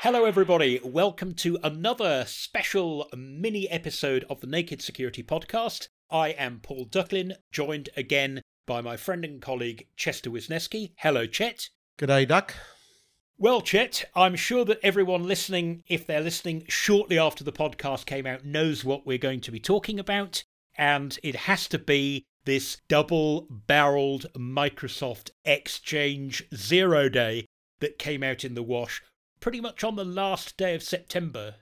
Hello, everybody. Welcome to another special mini episode of the Naked Security Podcast. I am Paul Ducklin, joined again by my friend and colleague Chester Wisniewski. Hello, Chet. G'day, Duck. Well, Chet, I'm sure that everyone listening, if they're listening shortly after the podcast came out, knows what we're going to be talking about. And it has to be this double barreled Microsoft Exchange Zero Day that came out in the wash pretty much on the last day of September.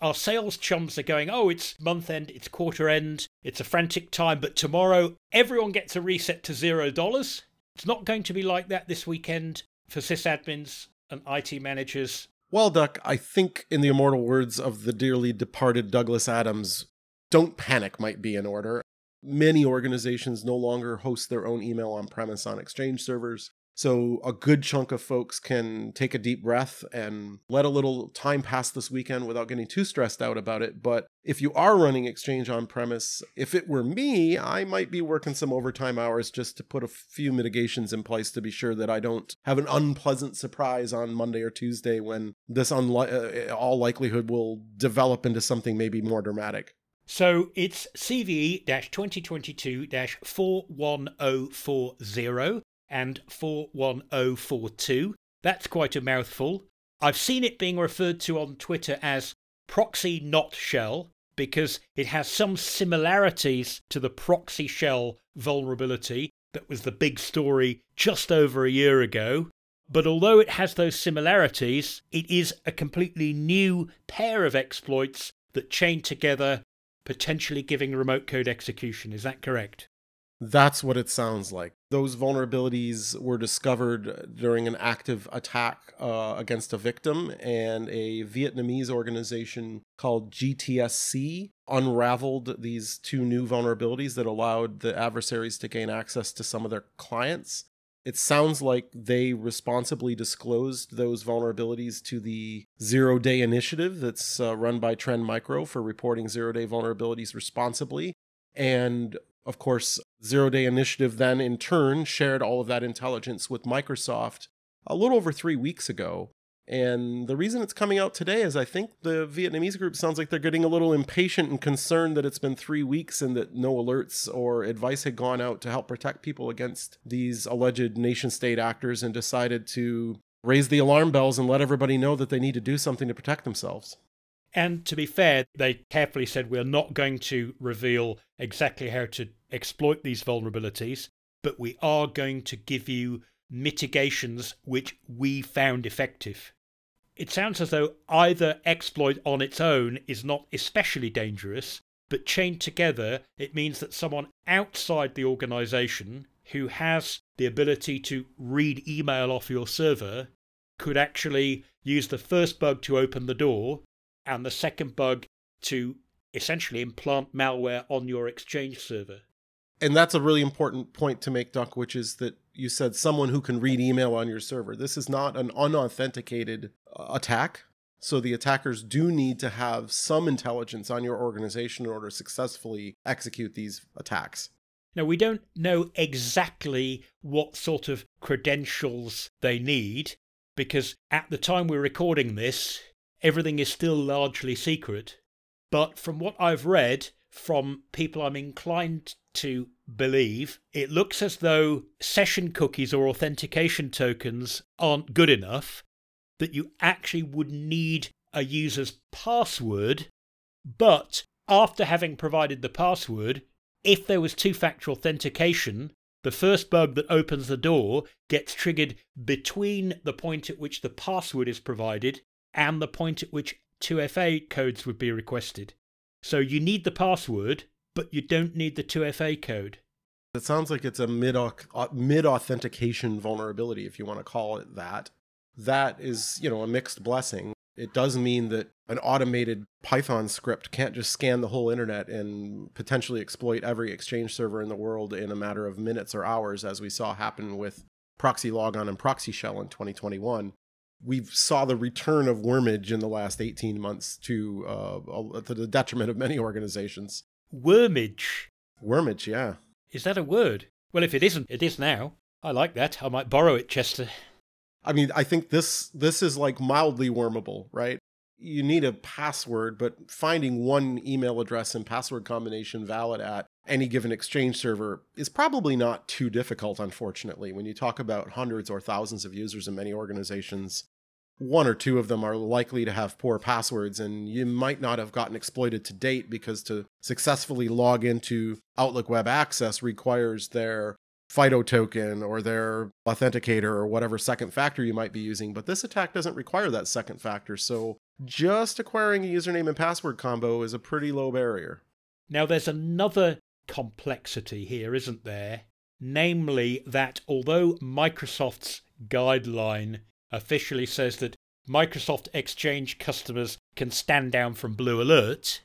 Our sales chums are going, oh, it's month end, it's quarter end, it's a frantic time, but tomorrow everyone gets a reset to zero dollars. It's not going to be like that this weekend for sysadmins and IT managers. Well, Duck, I think in the immortal words of the dearly departed Douglas Adams, don't panic might be in order. Many organizations no longer host their own email on premise on Exchange servers. So a good chunk of folks can take a deep breath and let a little time pass this weekend without getting too stressed out about it. But if you are running Exchange on premise, if it were me, I might be working some overtime hours just to put a few mitigations in place to be sure that I don't have an unpleasant surprise on Monday or Tuesday when this unli- uh, all likelihood will develop into something maybe more dramatic. So it's CVE 2022 41040 and 41042. That's quite a mouthful. I've seen it being referred to on Twitter as proxy not shell because it has some similarities to the proxy shell vulnerability that was the big story just over a year ago. But although it has those similarities, it is a completely new pair of exploits that chain together, potentially giving remote code execution. Is that correct? That's what it sounds like. Those vulnerabilities were discovered during an active attack uh, against a victim, and a Vietnamese organization called GTSC unraveled these two new vulnerabilities that allowed the adversaries to gain access to some of their clients. It sounds like they responsibly disclosed those vulnerabilities to the Zero Day Initiative that's uh, run by Trend Micro for reporting zero day vulnerabilities responsibly. And of course, Zero Day Initiative then in turn shared all of that intelligence with Microsoft a little over three weeks ago. And the reason it's coming out today is I think the Vietnamese group sounds like they're getting a little impatient and concerned that it's been three weeks and that no alerts or advice had gone out to help protect people against these alleged nation state actors and decided to raise the alarm bells and let everybody know that they need to do something to protect themselves. And to be fair, they carefully said we're not going to reveal exactly how to exploit these vulnerabilities, but we are going to give you mitigations which we found effective. It sounds as though either exploit on its own is not especially dangerous, but chained together, it means that someone outside the organization who has the ability to read email off your server could actually use the first bug to open the door and the second bug to essentially implant malware on your Exchange server. And that's a really important point to make, Duck, which is that you said someone who can read email on your server. This is not an unauthenticated uh, attack. So the attackers do need to have some intelligence on your organization in order to successfully execute these attacks. Now, we don't know exactly what sort of credentials they need because at the time we're recording this, everything is still largely secret. But from what I've read from people I'm inclined to believe, it looks as though session cookies or authentication tokens aren't good enough, that you actually would need a user's password. But after having provided the password, if there was two factor authentication, the first bug that opens the door gets triggered between the point at which the password is provided and the point at which 2FA codes would be requested. So you need the password, but you don't need the 2FA code. It sounds like it's a mid mid authentication vulnerability, if you want to call it that. That is, you know, a mixed blessing. It does mean that an automated Python script can't just scan the whole internet and potentially exploit every exchange server in the world in a matter of minutes or hours, as we saw happen with Proxy Logon and Proxy Shell in 2021 we saw the return of wormage in the last 18 months to uh, to the detriment of many organizations. Wormage. Wormage, yeah. Is that a word? Well, if it isn't, it is now. I like that. I might borrow it, Chester. I mean, I think this this is like mildly wormable, right? You need a password, but finding one email address and password combination valid at any given exchange server is probably not too difficult, unfortunately. When you talk about hundreds or thousands of users in many organizations, one or two of them are likely to have poor passwords, and you might not have gotten exploited to date because to successfully log into Outlook Web Access requires their FIDO token or their authenticator or whatever second factor you might be using. But this attack doesn't require that second factor, so just acquiring a username and password combo is a pretty low barrier. Now, there's another complexity here, isn't there? Namely, that although Microsoft's guideline officially says that Microsoft Exchange customers can stand down from Blue Alert,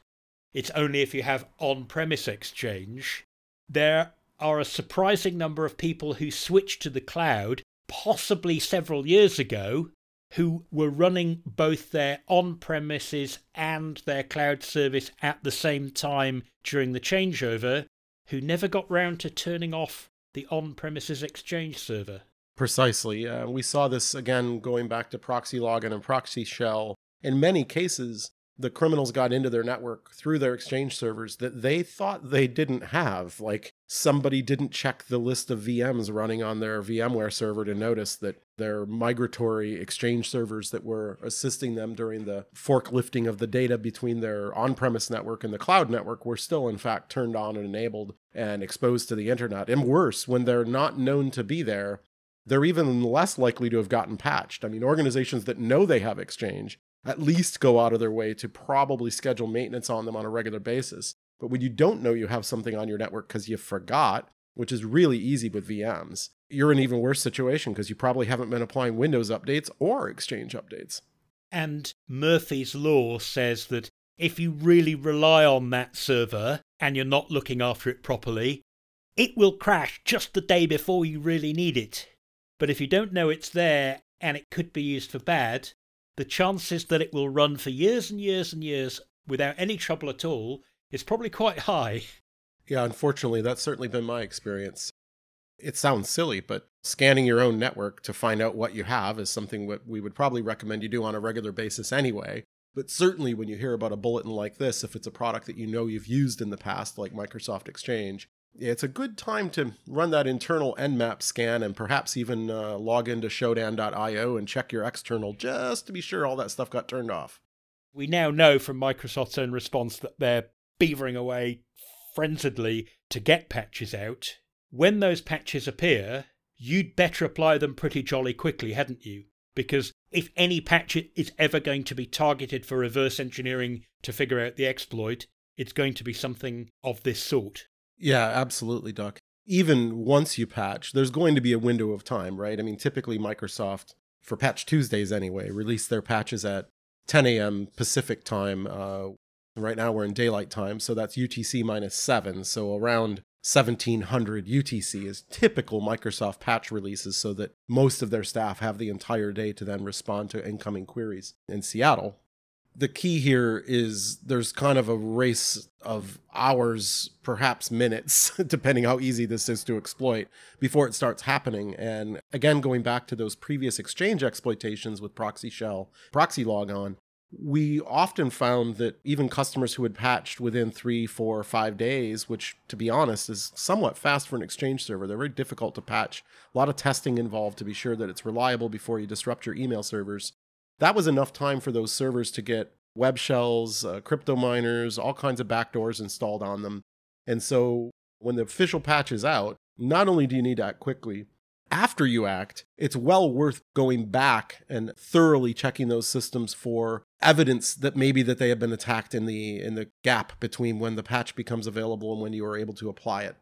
it's only if you have on premise Exchange. There are a surprising number of people who switched to the cloud, possibly several years ago, who were running both their on premises and their cloud service at the same time during the changeover, who never got round to turning off the on premises Exchange server. Precisely. Uh, we saw this again going back to proxy logon and proxy shell. In many cases, the criminals got into their network through their exchange servers that they thought they didn't have. Like somebody didn't check the list of VMs running on their VMware server to notice that their migratory exchange servers that were assisting them during the forklifting of the data between their on premise network and the cloud network were still, in fact, turned on and enabled and exposed to the internet. And worse, when they're not known to be there, they're even less likely to have gotten patched. I mean, organizations that know they have Exchange at least go out of their way to probably schedule maintenance on them on a regular basis. But when you don't know you have something on your network because you forgot, which is really easy with VMs, you're in an even worse situation because you probably haven't been applying Windows updates or Exchange updates. And Murphy's Law says that if you really rely on that server and you're not looking after it properly, it will crash just the day before you really need it. But if you don't know it's there and it could be used for bad, the chances that it will run for years and years and years without any trouble at all is probably quite high. Yeah, unfortunately, that's certainly been my experience. It sounds silly, but scanning your own network to find out what you have is something that we would probably recommend you do on a regular basis anyway. But certainly, when you hear about a bulletin like this, if it's a product that you know you've used in the past, like Microsoft Exchange, it's a good time to run that internal nmap scan and perhaps even uh, log into shodan.io and check your external just to be sure all that stuff got turned off. We now know from Microsoft's own response that they're beavering away frenziedly to get patches out. When those patches appear, you'd better apply them pretty jolly quickly, hadn't you? Because if any patch is ever going to be targeted for reverse engineering to figure out the exploit, it's going to be something of this sort. Yeah, absolutely, Doc. Even once you patch, there's going to be a window of time, right? I mean, typically Microsoft, for Patch Tuesdays anyway, release their patches at 10 a.m. Pacific time. Uh, right now we're in daylight time, so that's UTC minus 7. So around 1700 UTC is typical Microsoft patch releases so that most of their staff have the entire day to then respond to incoming queries. In Seattle, the key here is there's kind of a race of hours, perhaps minutes, depending how easy this is to exploit before it starts happening. And again, going back to those previous exchange exploitations with proxy shell, proxy logon, we often found that even customers who had patched within three, four, five days, which to be honest is somewhat fast for an exchange server, they're very difficult to patch. A lot of testing involved to be sure that it's reliable before you disrupt your email servers that was enough time for those servers to get web shells, uh, crypto miners, all kinds of backdoors installed on them. And so when the official patch is out, not only do you need to act quickly, after you act, it's well worth going back and thoroughly checking those systems for evidence that maybe that they have been attacked in the in the gap between when the patch becomes available and when you are able to apply it.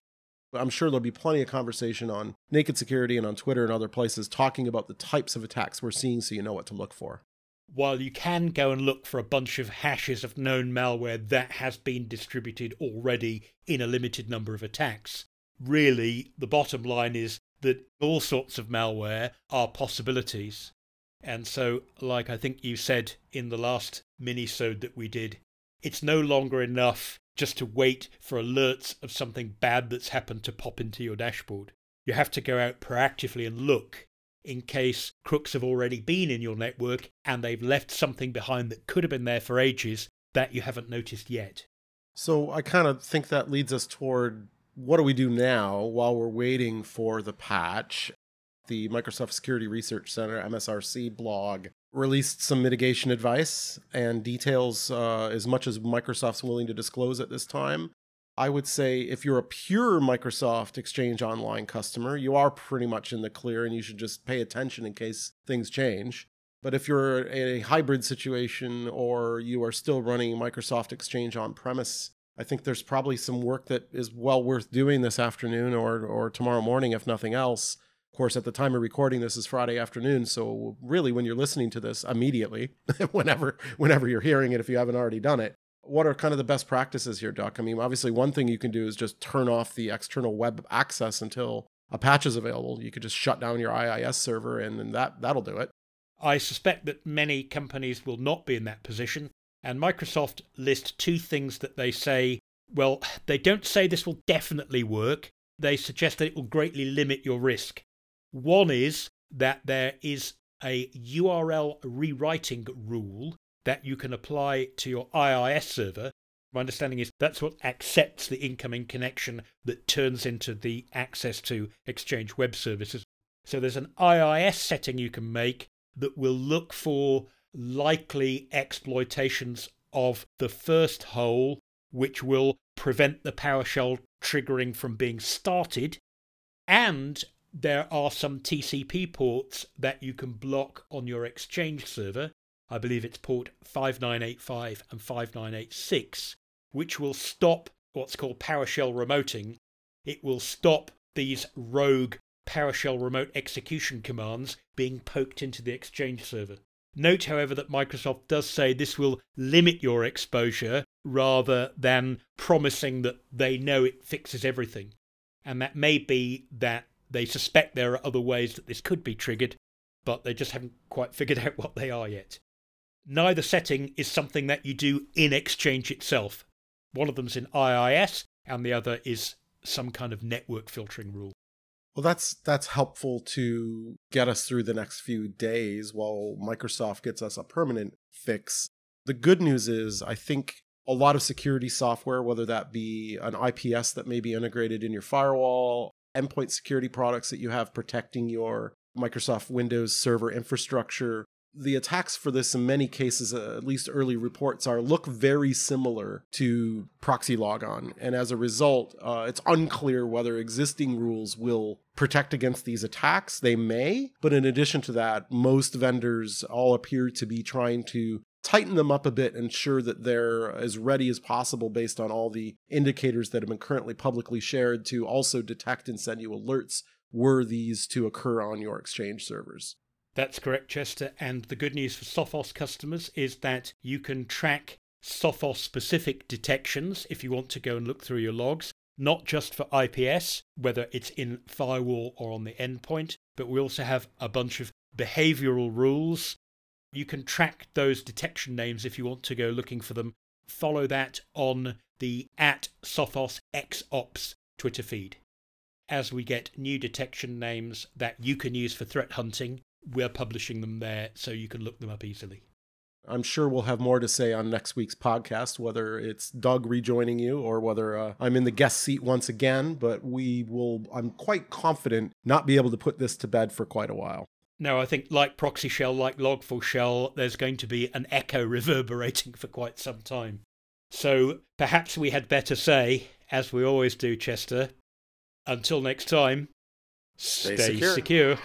I'm sure there'll be plenty of conversation on Naked Security and on Twitter and other places talking about the types of attacks we're seeing so you know what to look for while you can go and look for a bunch of hashes of known malware that has been distributed already in a limited number of attacks, really the bottom line is that all sorts of malware are possibilities. And so, like I think you said in the last mini-sode that we did, it's no longer enough just to wait for alerts of something bad that's happened to pop into your dashboard. You have to go out proactively and look in case crooks have already been in your network and they've left something behind that could have been there for ages that you haven't noticed yet. So I kind of think that leads us toward what do we do now while we're waiting for the patch? The Microsoft Security Research Center, MSRC blog, released some mitigation advice and details uh, as much as Microsoft's willing to disclose at this time. I would say if you're a pure Microsoft Exchange Online customer, you are pretty much in the clear and you should just pay attention in case things change. But if you're a hybrid situation or you are still running Microsoft Exchange on premise, I think there's probably some work that is well worth doing this afternoon or, or tomorrow morning, if nothing else. Of course, at the time of recording, this is Friday afternoon. So really, when you're listening to this immediately, whenever whenever you're hearing it, if you haven't already done it, what are kind of the best practices here, Duck? I mean, obviously, one thing you can do is just turn off the external web access until a patch is available. You could just shut down your IIS server, and then that that'll do it. I suspect that many companies will not be in that position, and Microsoft list two things that they say. Well, they don't say this will definitely work. They suggest that it will greatly limit your risk. One is that there is a URL rewriting rule that you can apply to your IIS server. My understanding is that's what accepts the incoming connection that turns into the access to Exchange Web Services. So there's an IIS setting you can make that will look for likely exploitations of the first hole, which will prevent the PowerShell triggering from being started. And there are some TCP ports that you can block on your Exchange server I believe it's port 5985 and 5986, which will stop what's called PowerShell remoting. It will stop these rogue PowerShell remote execution commands being poked into the Exchange server. Note, however, that Microsoft does say this will limit your exposure rather than promising that they know it fixes everything. And that may be that they suspect there are other ways that this could be triggered, but they just haven't quite figured out what they are yet neither setting is something that you do in Exchange itself. One of them's in IIS, and the other is some kind of network filtering rule. Well, that's that's helpful to get us through the next few days while Microsoft gets us a permanent fix. The good news is, I think a lot of security software, whether that be an IPS that may be integrated in your firewall, endpoint security products that you have protecting your Microsoft Windows server infrastructure, the attacks for this in many cases uh, at least early reports are look very similar to proxy logon. And as a result uh, it's unclear whether existing rules will protect against these attacks. They may but in addition to that most vendors all appear to be trying to tighten them up a bit ensure that they're as ready as possible based on all the indicators that have been currently publicly shared to also detect and send you alerts were these to occur on your exchange servers that's correct, Chester. And the good news for Sophos customers is that you can track Sophos specific detections if you want to go and look through your logs, not just for IPS, whether it's in firewall or on the endpoint, but we also have a bunch of behavioral rules. You can track those detection names if you want to go looking for them. Follow that on the at Sophos XOps Twitter feed. As we get new detection names that you can use for threat hunting, we're publishing them there so you can look them up easily. I'm sure we'll have more to say on next week's podcast, whether it's Doug rejoining you or whether uh, I'm in the guest seat once again. But we will, I'm quite confident, not be able to put this to bed for quite a while. No, I think like Proxy Shell, like Log4Shell, there's going to be an echo reverberating for quite some time. So perhaps we had better say, as we always do, Chester, until next time, stay, stay secure. secure.